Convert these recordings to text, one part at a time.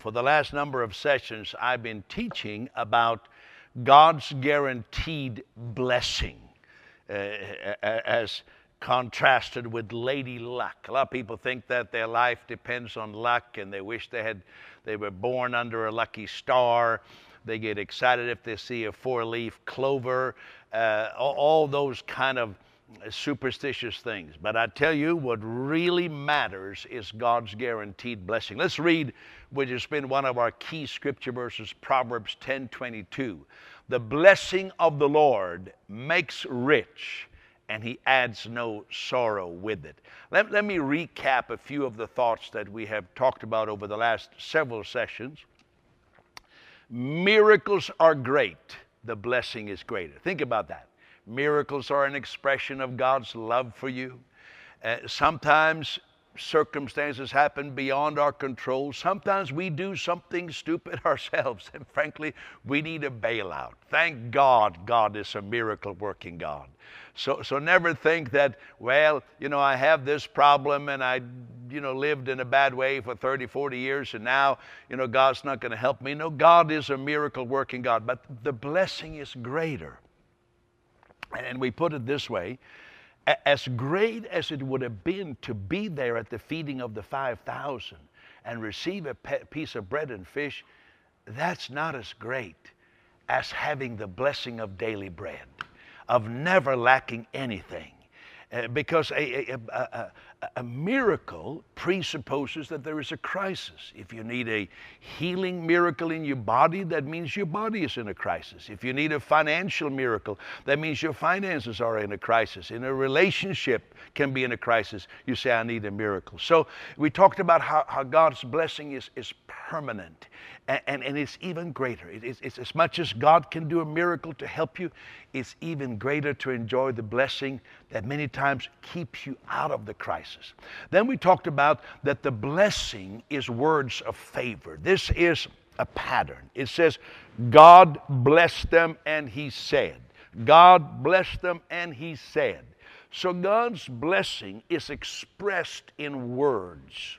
For the last number of sessions, I've been teaching about God's guaranteed blessing uh, as contrasted with lady luck. A lot of people think that their life depends on luck and they wish they had they were born under a lucky star. They get excited if they see a four-leaf clover. Uh, all, all those kind of superstitious things. But I tell you, what really matters is God's guaranteed blessing. Let's read, which has been one of our key scripture verses, Proverbs 10 22. The blessing of the Lord makes rich, and he adds no sorrow with it. Let, let me recap a few of the thoughts that we have talked about over the last several sessions. Miracles are great, the blessing is greater. Think about that. Miracles are an expression of God's love for you. Uh, sometimes circumstances happen beyond our control. Sometimes we do something stupid ourselves, and frankly, we need a bailout. Thank God, God is a miracle working God. So, so never think that, well, you know, I have this problem and I, you know, lived in a bad way for 30, 40 years and now, you know, God's not going to help me. No, God is a miracle working God, but the blessing is greater. And we put it this way as great as it would have been to be there at the feeding of the 5,000 and receive a piece of bread and fish, that's not as great as having the blessing of daily bread, of never lacking anything. Uh, because a, a, a, a, miracle presupposes that there is a crisis. If you need a healing miracle in your body, that means your body is in a crisis. If you need a financial miracle, that means your finances are in a crisis. In a relationship can be in a crisis. You say, I need a miracle. So we talked about how, how God's blessing is, is permanent and, and, and it's even greater. It, it's, it's as much as God can do a miracle to help you, it's even greater to enjoy the blessing that many times keeps you out of the crisis. Then we talked about that the blessing is words of favor. This is a pattern. It says, God blessed them and He said. God blessed them and He said. So God's blessing is expressed in words.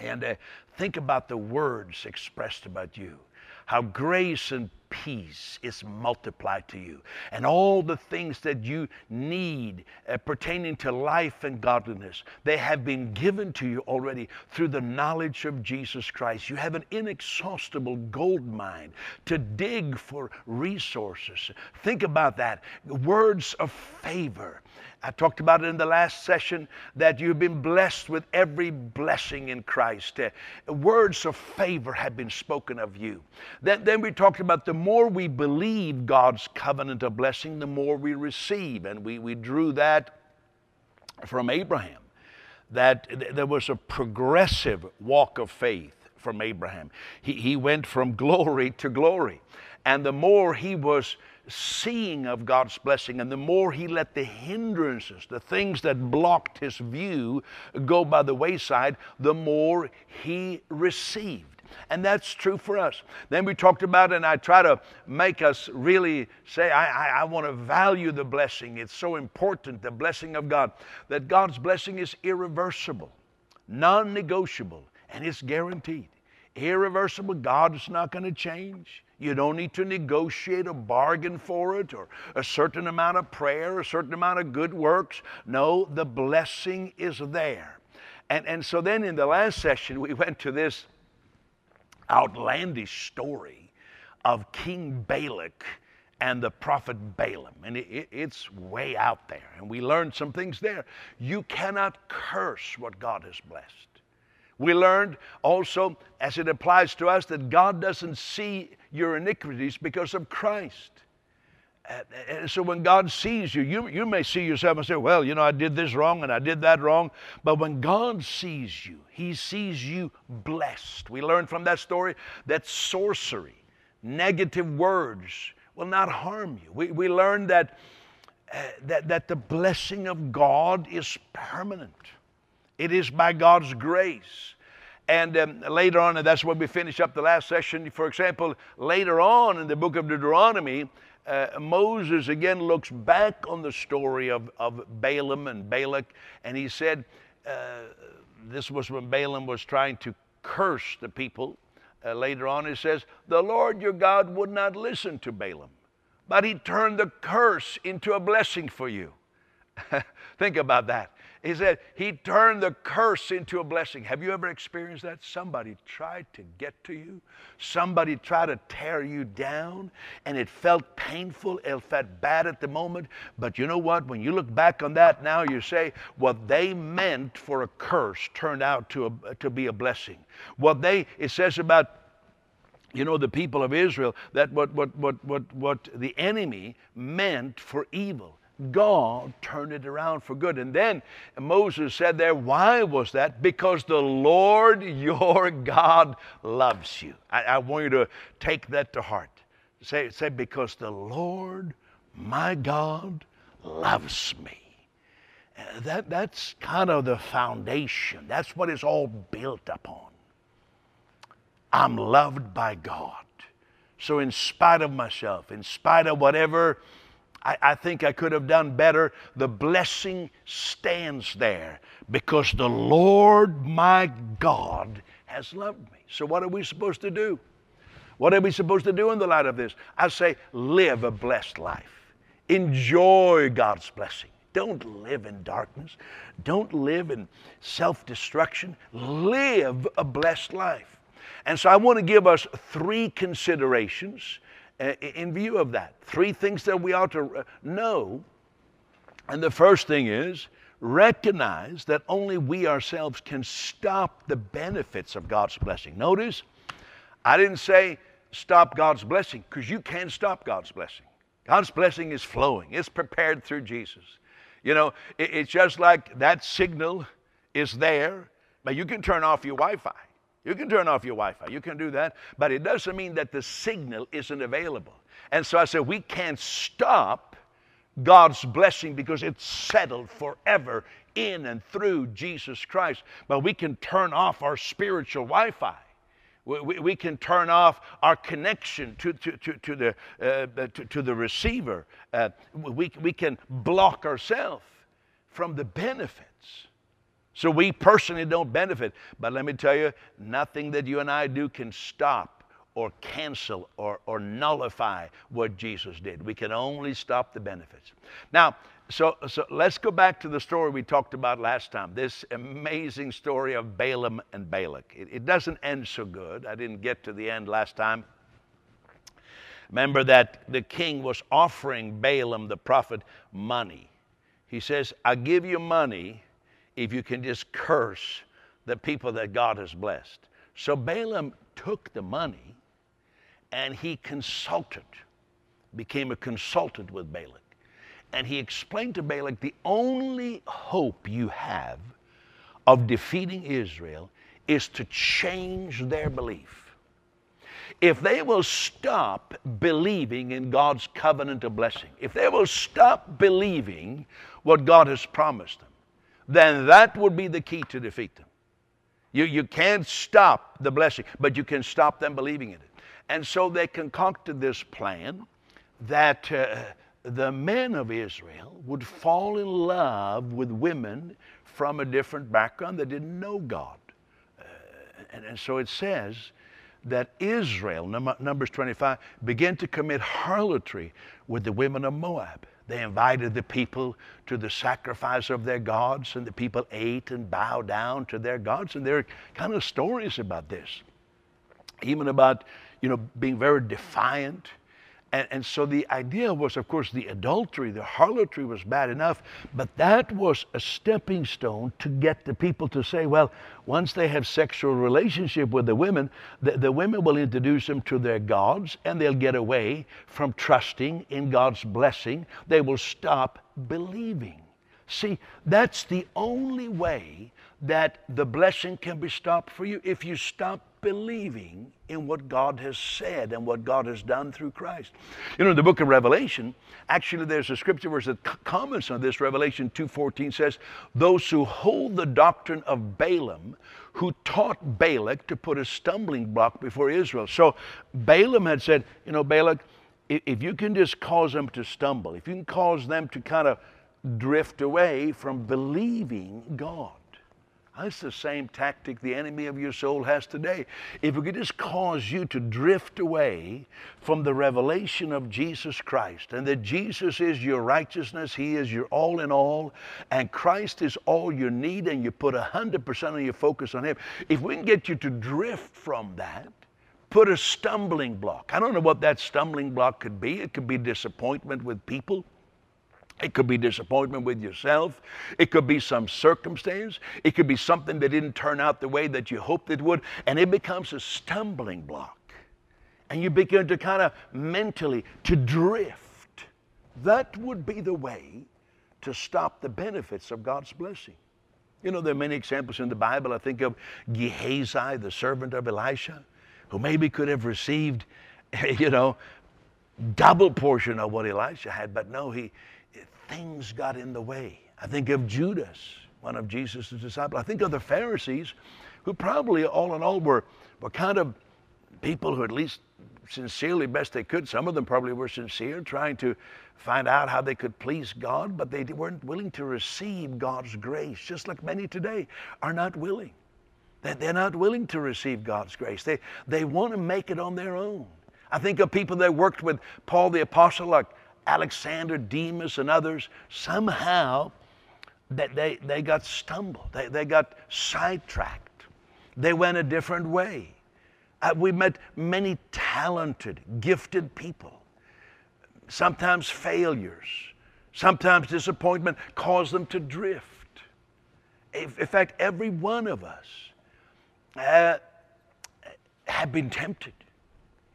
And uh, think about the words expressed about you. How grace and peace is multiplied to you. And all the things that you need uh, pertaining to life and godliness, they have been given to you already through the knowledge of Jesus Christ. You have an inexhaustible gold mine to dig for resources. Think about that. Words of favor. I talked about it in the last session that you've been blessed with every blessing in Christ. Uh, words of favor have been spoken of you. Then, then we talked about the more we believe God's covenant of blessing, the more we receive. And we, we drew that from Abraham, that there was a progressive walk of faith from Abraham. He, he went from glory to glory. And the more he was seeing of God's blessing, and the more he let the hindrances, the things that blocked his view, go by the wayside, the more he received. And that's true for us. Then we talked about, and I try to make us really say, I, I, I want to value the blessing. It's so important, the blessing of God, that God's blessing is irreversible, non negotiable, and it's guaranteed. Irreversible, God is not going to change. You don't need to negotiate a bargain for it or a certain amount of prayer, a certain amount of good works. No, the blessing is there. And, and so then in the last session, we went to this outlandish story of King Balak and the prophet Balaam. And it, it, it's way out there. And we learned some things there. You cannot curse what God has blessed. We learned also, as it applies to us, that God doesn't see your iniquities because of Christ. And so when God sees you, you, you may see yourself and say, Well, you know, I did this wrong and I did that wrong. But when God sees you, He sees you blessed. We learned from that story that sorcery, negative words will not harm you. We, we learned that, uh, that, that the blessing of God is permanent, it is by God's grace. And um, later on, and that's when we finish up the last session, for example, later on in the book of Deuteronomy, uh, Moses again looks back on the story of, of Balaam and Balak, and he said, uh, this was when Balaam was trying to curse the people. Uh, later on, it says, The Lord your God would not listen to Balaam, but he turned the curse into a blessing for you. Think about that. He said he turned the curse into a blessing. Have you ever experienced that? Somebody tried to get to you, somebody tried to tear you down, and it felt painful, it felt bad at the moment. But you know what? When you look back on that now, you say, what they meant for a curse turned out to, a, to be a blessing. What they, it says about you know the people of Israel that what what what what what the enemy meant for evil God turned it around for good. And then Moses said there, why was that? Because the Lord your God loves you. I, I want you to take that to heart. Say, say, because the Lord my God loves me. That, that's kind of the foundation. That's what it's all built upon. I'm loved by God. So, in spite of myself, in spite of whatever I, I, think I could have done better. The blessing stands there because the Lord my God has loved me. So, what are we supposed to do? What are we supposed to do in the light of this? I say, live a blessed life. Enjoy God's blessing. Don't live in darkness. Don't live in self destruction. Live a blessed life. And so I want to give us three considerations in view of that. Three things that we ought to know. And the first thing is recognize that only we ourselves can stop the benefits of God's blessing. Notice, I didn't say stop God's blessing because you can't stop God's blessing. God's blessing is flowing, it's prepared through Jesus. You know, it's just like that signal is there, but you can turn off your Wi Fi. You can turn off your Wi Fi, you can do that, but it doesn't mean that the signal isn't available. And so I said, we can't stop God's blessing because it's settled forever in and through Jesus Christ. But we can turn off our spiritual Wi Fi. We, we, can turn off our connection to, to, to, to the, uh, to, to, the receiver. Uh, we, we can block ourselves from the benefits so we personally don't benefit. But let me tell you, nothing that you and I do can stop or cancel or, or nullify what Jesus did. We can only stop the benefits. Now, so, so let's go back to the story we talked about last time this amazing story of Balaam and Balak. It, it doesn't end so good. I didn't get to the end last time. Remember that the king was offering Balaam the prophet money. He says, I give you money if you can just curse the people that God has blessed. So Balaam took the money and he consulted, became a consultant with Balak. And he explained to Balak the only hope you have of defeating Israel is to change their belief. If they will stop believing in God's covenant of blessing, if they will stop believing what God has promised them, then that would be the key to defeat them. You, you can't stop the blessing, but you can stop them believing in it. And so they concocted this plan that uh, the men of Israel would fall in love with women from a different background that didn't know God. Uh, and, and so it says that Israel, Numbers 25, began to commit harlotry with the women of Moab. They invited the people to the sacrifice of their gods, and the people ate and bowed down to their gods. And there are kind of stories about this, even about you know being very defiant and, and so the idea was, of course, the adultery, the harlotry was bad enough, but that was a stepping stone to get the people to say, well, once they have sexual relationship with the women, the, the women will introduce them to their gods and they'll get away from trusting in God's blessing. They will stop believing. See, that's the only way that the blessing can be stopped for you if you stop believing in what God has said and what God has done through Christ. You know, in the book of Revelation, actually there's a scripture verse that comments on this. Revelation 2.14 says, Those who hold the doctrine of Balaam, who taught Balak to put a stumbling block before Israel. So Balaam had said, you know, Balak, if you can just cause them to stumble, if you can cause them to kind of drift away from believing God, That's the same tactic the enemy of your soul has today. If it could just cause you to drift away from the revelation of Jesus Christ and that Jesus is your righteousness, He is your all in all, and Christ is all you need, and you put 100% of your focus on Him. If we can get you to drift from that, put a stumbling block. I don't know what that stumbling block could be. It could be disappointment with people. It could be disappointment with yourself. It could be some circumstance. It could be something that didn't turn out the way that you hoped it would. And it becomes a stumbling block. And you begin to kind of mentally to drift. That would be the way to stop the benefits of God's blessing. You know, there are many examples in the Bible. I think of Gehazi, the servant of Elisha, who maybe could have received, you know, double portion of what Elisha had, but no, he, things got in the way. I think of Judas, one of Jesus' disciples. I think of the Pharisees, who probably all in all were, were kind of people who at least sincerely best they could. Some of them probably were sincere, trying to find out how they could please God, but they weren't willing to receive God's grace, just like many today are not willing. They're not willing to receive God's grace. They, they want to make it on their own. I think of people that worked with Paul the Apostle, like Alexander, Demas, and others, somehow that they, they got stumbled. They, they got sidetracked. They went a different way. Uh, we met many talented, gifted people. Sometimes failures, sometimes disappointment caused them to drift. In fact, every one of us uh, been tempted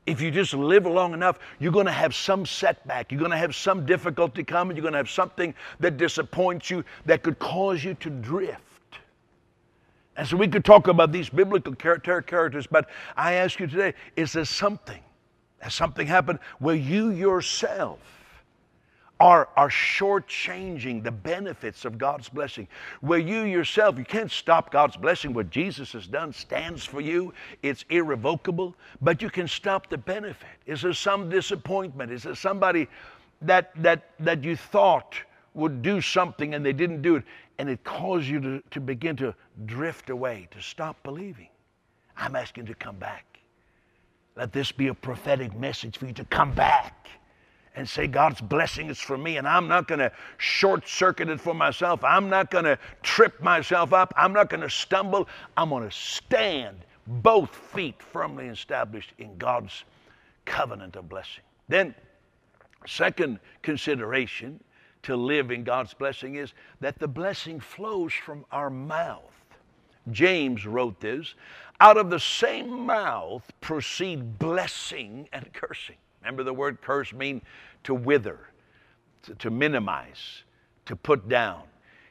if you just live long enough, you're going to have some setback. You're going to have some difficulty coming. You're going to have something that disappoints you that could cause you to drift. And so we could talk about these biblical characters, but I ask you today is there something, has something happened where you yourself are, are shortchanging the benefits of God's blessing. Where you yourself, you can't stop God's blessing. What Jesus has done stands for you, it's irrevocable, but you can stop the benefit. Is there some disappointment? Is there somebody that, that, that you thought would do something and they didn't do it, and it caused you to, to begin to drift away, to stop believing? I'm asking to come back. Let this be a prophetic message for you to come back and say, God's blessing is for me, and I'm not going to short circuit it for myself. I'm not going to trip myself up. I'm not going to stumble. I'm going to stand both feet firmly established in God's covenant of blessing. Then, second consideration to live in God's blessing is that the blessing flows from our mouth. James wrote this out of the same mouth proceed blessing and cursing. Remember, the word curse mean to wither, to, to minimize, to put down.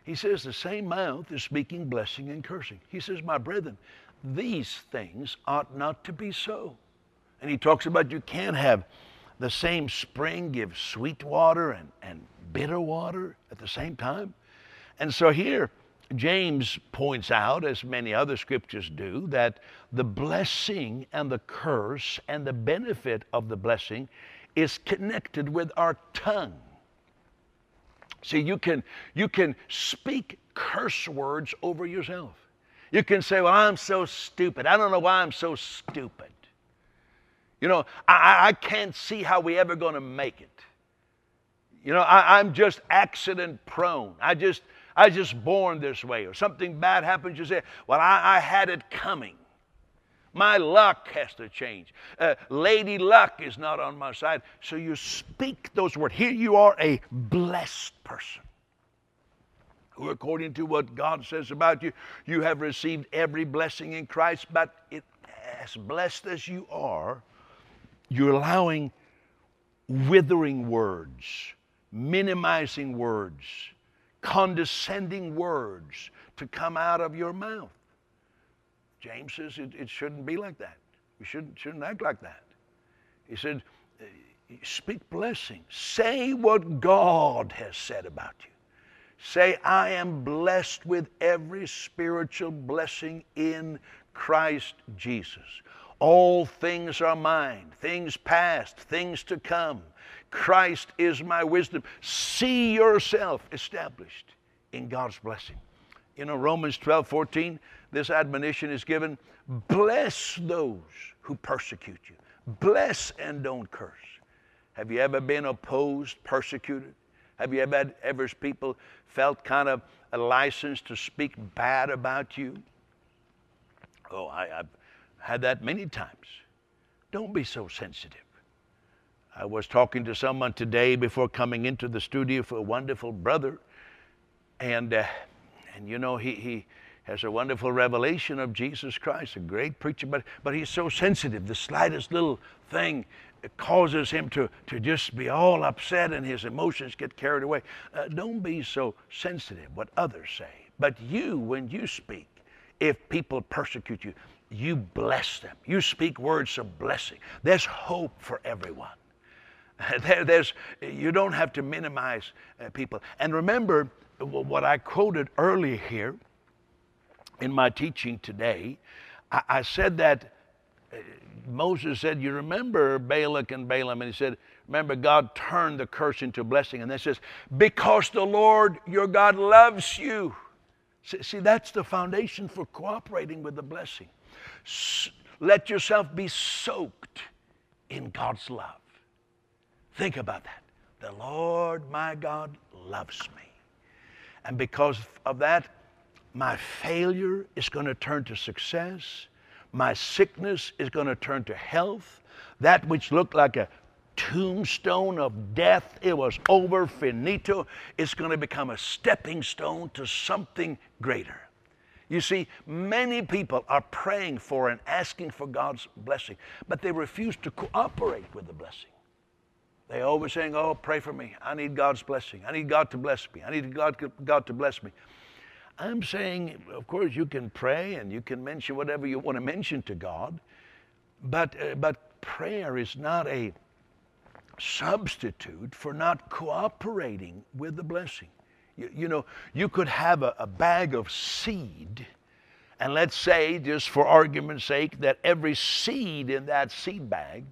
He says the same mouth is speaking blessing and cursing. He says, My brethren, these things ought not to be so. And he talks about you can't have the same spring give sweet water and, and bitter water at the same time. And so here, James points out, as many other scriptures do, that the blessing and the curse and the benefit of the blessing is connected with our tongue. See, you can, you can speak curse words over yourself. You can say, Well, I'm so stupid. I don't know why I'm so stupid. You know, I, I can't see how we ever going to make it. You know, I, I'm just accident prone. I just, I was just born this way, or something bad happens, you say, Well, I, I had it coming. My luck has to change. Uh, lady luck is not on my side. So you speak those words. Here you are a blessed person who, according to what God says about you, you have received every blessing in Christ. But it, as blessed as you are, you're allowing withering words, minimizing words, condescending words to come out of your mouth. James says it, it shouldn't be like that. We shouldn't, shouldn't act like that. He said, eh, Speak blessing. Say what God has said about you. Say, I am blessed with every spiritual blessing in Christ Jesus. All things are mine, things past, things to come. Christ is my wisdom. See yourself established in God's blessing. You know, Romans 12, 14, this admonition is given bless those who persecute you, bless and don't curse. Have you ever been opposed, persecuted? Have you ever had ever people felt kind of a license to speak bad about you? Oh, I, have had that many times. Don't be so sensitive. I was talking to someone today before coming into the studio for a wonderful brother, and uh, and you know he he has a wonderful revelation of Jesus Christ, a great preacher, but but he's so sensitive. The slightest little thing causes him to to just be all upset, and his emotions get carried away. Uh, don't be so sensitive what others say, but you when you speak, if people persecute you, you bless them. You speak words of blessing. There's hope for everyone. There, there's, you don't have to minimize uh, people. And remember what I quoted earlier here in my teaching today. I, I said that uh, Moses said, You remember Balak and Balaam? And he said, Remember, God turned the curse into blessing. And then says, Because the Lord your God loves you. See, see that's the foundation for cooperating with the blessing. S- let yourself be soaked in God's love. Think about that. The Lord my God loves me. And because of that, my failure is going to turn to success. My sickness is going to turn to health. That which looked like a tombstone of death, it was over, finito, it's going to become a stepping stone to something greater. You see, many people are praying for and asking for God's blessing, but they refuse to cooperate with the blessing. They always saying, "Oh, pray for me. I need God's blessing. I need God to bless me. I need God, God to bless me." I'm saying, of course, you can pray and you can mention whatever you want to mention to God, but uh, but prayer is not a substitute for not cooperating with the blessing. You, you know, you could have a, a bag of seed, and let's say, just for argument's sake, that every seed in that seed bag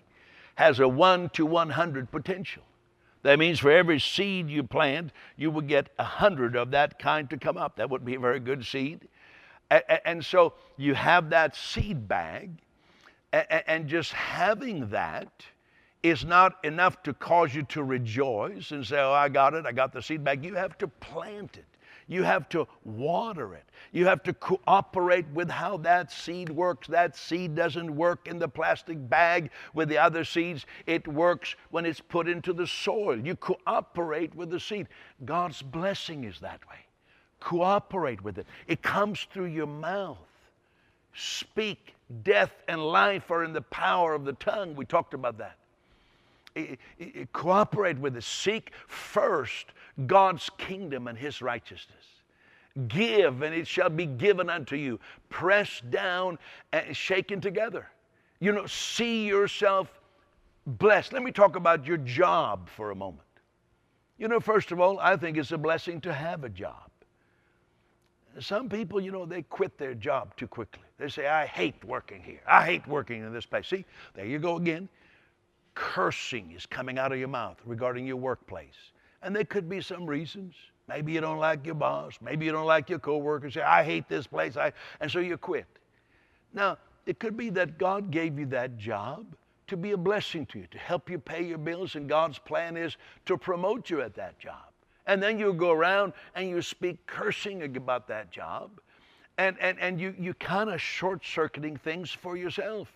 has a 1 to 100 potential. That means for every seed you plant, you will get a hundred of that kind to come up. That would be a very good seed. And so you have that seed bag, and just having that is not enough to cause you to rejoice and say, Oh, I got it, I got the seed bag. You have to plant it. You have to water it. You have to cooperate with how that seed works. That seed doesn't work in the plastic bag with the other seeds, it works when it's put into the soil. You cooperate with the seed. God's blessing is that way. Cooperate with it, it comes through your mouth. Speak. Death and life are in the power of the tongue. We talked about that. cooperate with it. Seek first God's kingdom and his righteousness. Give, and it shall be given unto you. Pressed down and shaken together. You know, see yourself blessed. Let me talk about your job for a moment. You know, first of all, I think it's a blessing to have a job. Some people, you know, they quit their job too quickly. They say, I hate working here. I hate working in this place. See, there you go again. Cursing is coming out of your mouth regarding your workplace. And there could be some reasons. Maybe you don't like your boss. Maybe you don't like your coworkers. Say, I hate this place. I, and so you quit. Now, it could be that God gave you that job to be a blessing to you, to help you pay your bills, and God's plan is to promote you at that job. And then you go around and you speak cursing about that job, and, and, and you, you kind of short circuiting things for yourself.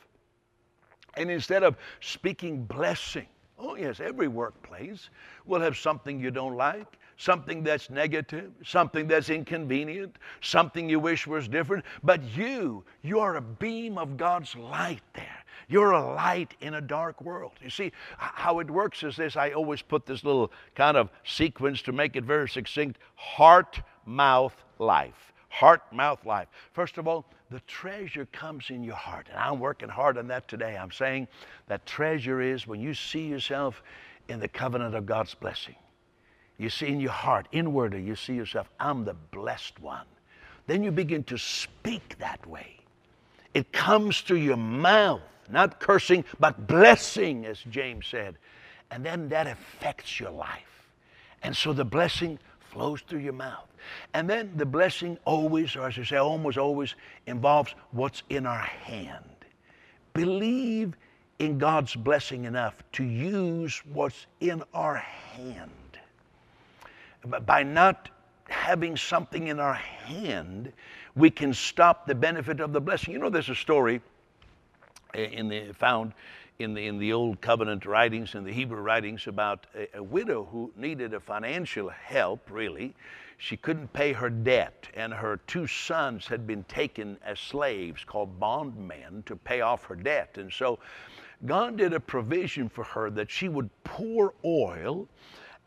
And instead of speaking blessing, Oh, yes, every workplace will have something you don't like, something that's negative, something that's inconvenient, something you wish was different. But you, you are a beam of God's light there. You're a light in a dark world. You see, how it works is this I always put this little kind of sequence to make it very succinct heart, mouth, life. Heart, mouth, life. First of all, the treasure comes in your heart. And I'm working hard on that today. I'm saying that treasure is when you see yourself in the covenant of God's blessing. You see in your heart, inwardly, you see yourself, I'm the blessed one. Then you begin to speak that way. It comes through your mouth, not cursing, but blessing, as James said. And then that affects your life. And so the blessing flows through your mouth. And then the blessing always, or as I say almost always, involves what's in our hand. Believe in God's blessing enough to use what's in our hand. By not having something in our hand, we can stop the benefit of the blessing. You know, there's a story eh, in the, found in the, in the Old Covenant writings, in the Hebrew writings, about a, a widow who needed a financial help, really. She couldn't pay her debt, and her two sons had been taken as slaves called bondmen to pay off her debt. And so God did a provision for her that she would pour oil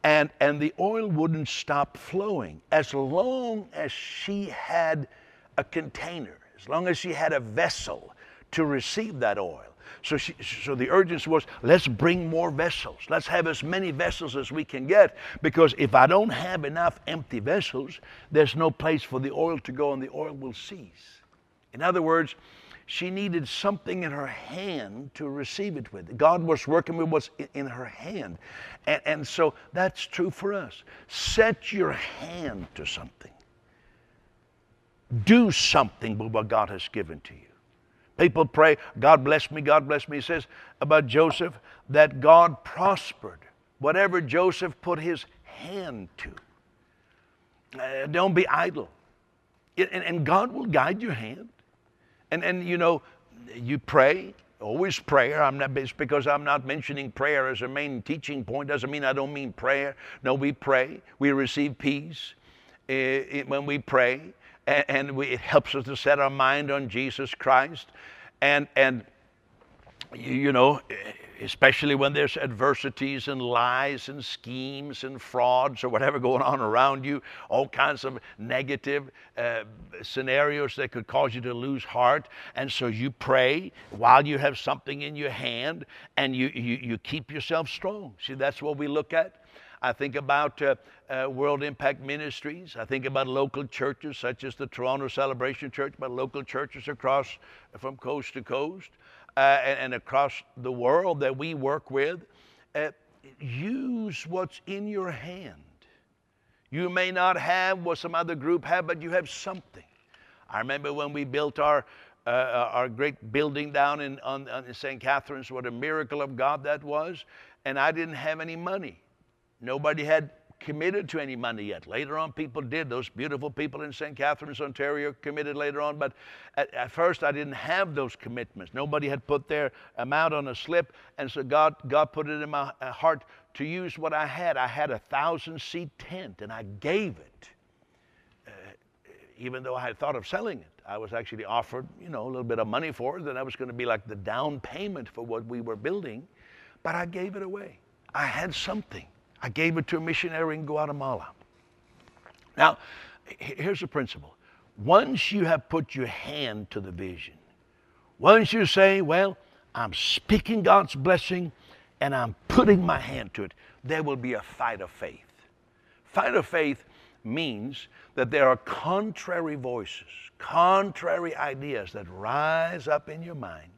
and, and the oil wouldn't stop flowing as long as she had a container, as long as she had a vessel to receive that oil. So, she, so the urgency was let's bring more vessels. Let's have as many vessels as we can get because if I don't have enough empty vessels, there's no place for the oil to go and the oil will cease. In other words, she needed something in her hand to receive it with. God was working with what's in her hand. And, and so that's true for us. Set your hand to something, do something with what God has given to you. People pray, God bless me, God bless me. He says about Joseph that God prospered whatever Joseph put his hand to. Uh, don't be idle. and, and God will guide your hand. And, and you know, you pray, always prayer. I'm not, it's because I'm not mentioning prayer as a main teaching point doesn't mean I don't mean prayer. No, we pray. We receive peace uh, when we pray, and, and we, it helps us to set our mind on Jesus Christ. And, and you know, especially when there's adversities and lies and schemes and frauds or whatever going on around you, all kinds of negative uh, scenarios that could cause you to lose heart. And so you pray while you have something in your hand and you, you, you keep yourself strong. See, that's what we look at. I think about uh, uh, World Impact Ministries. I think about local churches such as the Toronto Celebration Church, but local churches across from coast to coast uh, and, and, across the world that we work with, uh, use what's in your hand. You may not have what some other group have, but you have something. I remember when we built our uh, uh our great building down in, on, on St. Catharines. what a miracle of God that was. And I didn't have any money. Nobody had committed to any money yet. Later on, people did. Those beautiful people in St. Catharines, Ontario, committed later on. But at, at, first, I didn't have those commitments. Nobody had put their amount on a slip, and so God, God put it in my uh, heart to use what I had. I had a thousand seat tent, and I gave it, uh, even though I had thought of selling it. I was actually offered, you know, a little bit of money for it, that was going to be like the down payment for what we were building. But I gave it away. I had something. I gave it to a missionary in Guatemala. Now, here's the principle. Once you have put your hand to the vision, once you say, Well, I'm speaking God's blessing and I'm putting my hand to it, there will be a fight of faith. Fight of faith means that there are contrary voices, contrary ideas that rise up in your mind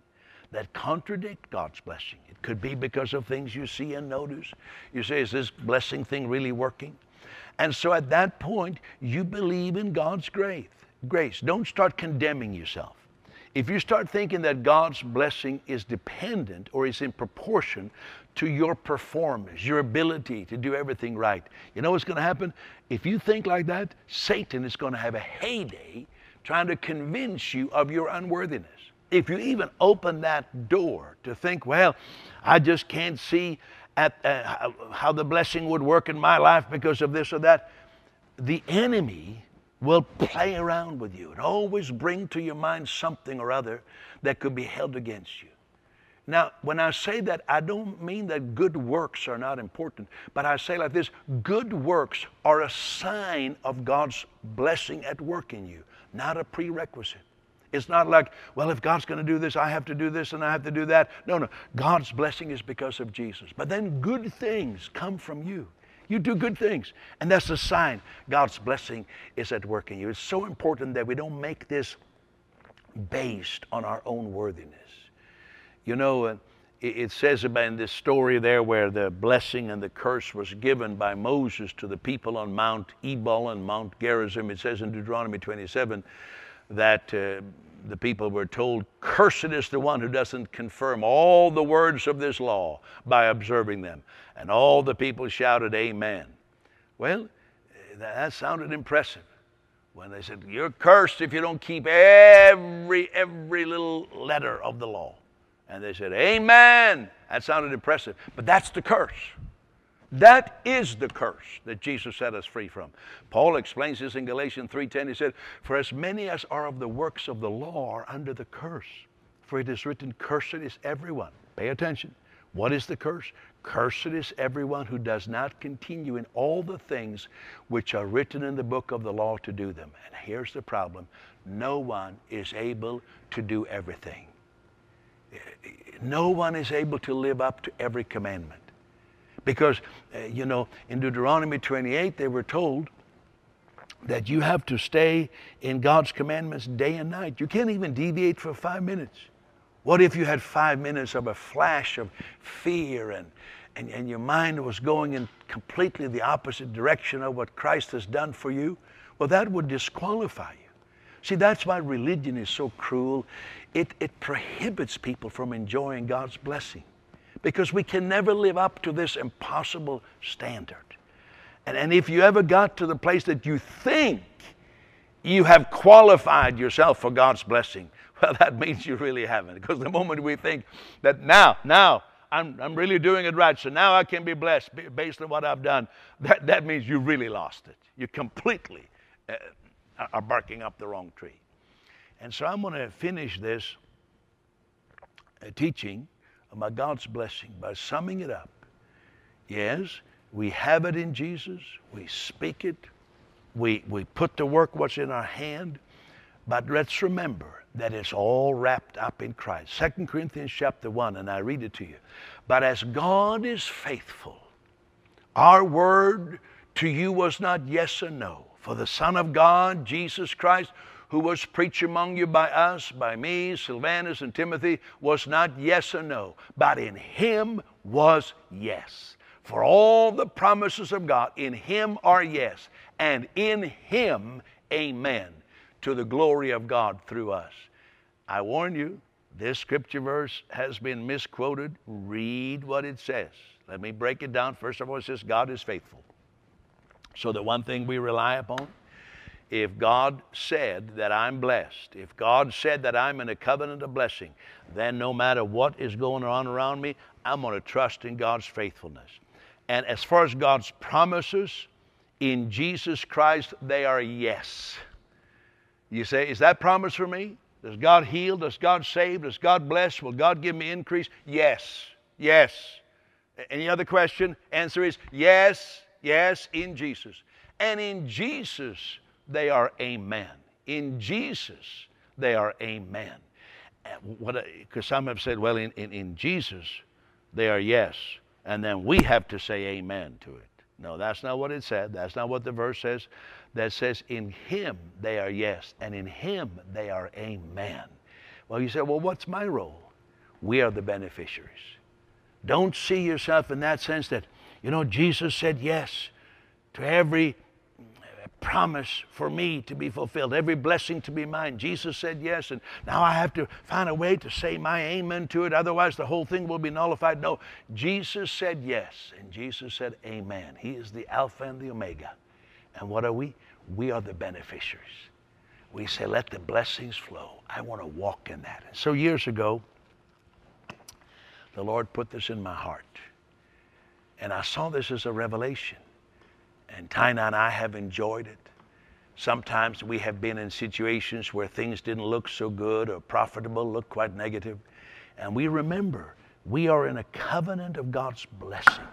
that contradict God's blessing. It could be because of things you see and notice. You say, Is this blessing thing really working? And so at that point, you believe in God's grace. Grace. Don't start condemning yourself. If you start thinking that God's blessing is dependent or is in proportion to your performance, your ability to do everything right, you know what's going to happen? If you think like that, Satan is going to have a heyday trying to convince you of your unworthiness if you even open that door to think, well, I just can't see at, uh, how the blessing would work in my life because of this or that, the enemy will play around with you and always bring to your mind something or other that could be held against you. Now, when I say that, I don't mean that good works are not important, but I say like this good works are a sign of God's blessing at work in you, not a prerequisite. It's not like, well, if God's going to do this, I have to do this and I have to do that. No, no. God's blessing is because of Jesus. But then good things come from you. You do good things. And that's a sign God's blessing is at work in you. It's so important that we don't make this based on our own worthiness. You know, uh, it says about in this story there where the blessing and the curse was given by Moses to the people on Mount Ebal and Mount Gerizim. It says in Deuteronomy 27 that uh, the people were told, Cursed is the one who doesn't confirm all the words of this law by observing them. And all the people shouted, Amen. Well, that sounded impressive when they said, You're cursed if you don't keep every, every little letter of the law. And they said, Amen. That sounded impressive. But that's the curse. That is the curse that Jesus set us free from. Paul explains this in Galatians 3:10. He said, "For as many as are of the works of the law are under the curse. For it is written, cursed is everyone." Pay attention. What is the curse? Cursed is everyone who does not continue in all the things which are written in the book of the law to do them. And here's the problem no one is able to do everything no one is able to live up to every commandment. Because, uh, you know, in Deuteronomy 28, they were told that you have to stay in God's commandments day and night. You can't even deviate for five minutes. What if you had five minutes of a flash of fear and, and, and your mind was going in completely the opposite direction of what Christ has done for you? Well, that would disqualify you. See, that's why religion is so cruel. It, it prohibits people from enjoying God's blessing because we can never live up to this impossible standard. And, and if you ever got to the place that you think you have qualified yourself for God's blessing, well, that means you really haven't. Because the moment we think that now, now, I'm, I'm really doing it right, so now I can be blessed based on what I've done, that, that means you really lost it. You completely uh, are barking up the wrong tree. And so I'm going to finish this uh, teaching about God's blessing by summing it up. Yes, we have it in Jesus, we speak it, we, we put to work what's in our hand, but let's remember that it's all wrapped up in Christ. 2 Corinthians chapter 1, and I read it to you. But as God is faithful, our word to you was not yes or no, for the Son of God, Jesus Christ, who was preached among you by us, by me, Silvanus, and Timothy, was not yes or no, but in him was yes. For all the promises of God in him are yes, and in him, amen, to the glory of God through us. I warn you, this scripture verse has been misquoted. Read what it says. Let me break it down. First of all, it says God is faithful. So, the one thing we rely upon, if God said that I'm blessed, if God said that I'm in a covenant of blessing, then no matter what is going on around me, I'm going to trust in God's faithfulness. And as far as God's promises in Jesus Christ, they are yes. You say, Is that promise for me? Does God heal? Does God save? Does God bless? Will God give me increase? Yes. Yes. Any other question? Answer is yes, Yes, in Jesus. And in Jesus, they are amen. In Jesus, they are amen. Because some have said, well, in, in, in Jesus, they are yes. And then we have to say amen to it. No, that's not what it said. That's not what the verse says. That says, in Him they are yes, and in Him they are amen. Well, you say, well, what's my role? We are the beneficiaries. Don't see yourself in that sense that you know, Jesus said yes to every promise for me to be fulfilled, every blessing to be mine. Jesus said yes, and now I have to find a way to say my amen to it, otherwise the whole thing will be nullified. No, Jesus said yes, and Jesus said amen. He is the Alpha and the Omega. And what are we? We are the beneficiaries. We say, let the blessings flow. I want to walk in that. And so years ago, the Lord put this in my heart. And I saw this as a revelation. And Tina and I have enjoyed it. Sometimes we have been in situations where things didn't look so good or profitable, looked quite negative. And we remember we are in a covenant of God's blessing.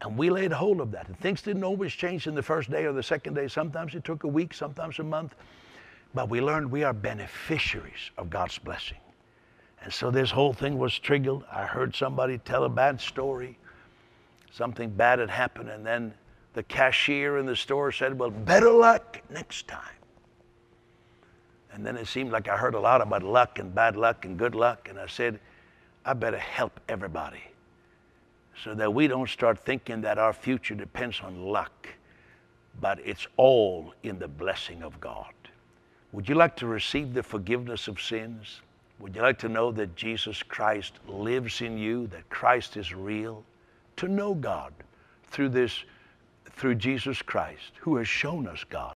And we laid hold of that. And things didn't always change in the first day or the second day. Sometimes it took a week, sometimes a month. But we learned we are beneficiaries of God's blessing. And so this whole thing was triggered. I heard somebody tell a bad story something bad had happened, and then the cashier in the store said, Well, better luck next time. And then it seemed like I heard a lot about luck and bad luck and good luck. And I said, I better help everybody so that we don't start thinking that our future depends on luck, but it's all in the blessing of God. Would you like to receive the forgiveness of sins? Would you like to know that Jesus Christ lives in you, that Christ is real? To know God through this, through Jesus Christ, who has shown us God.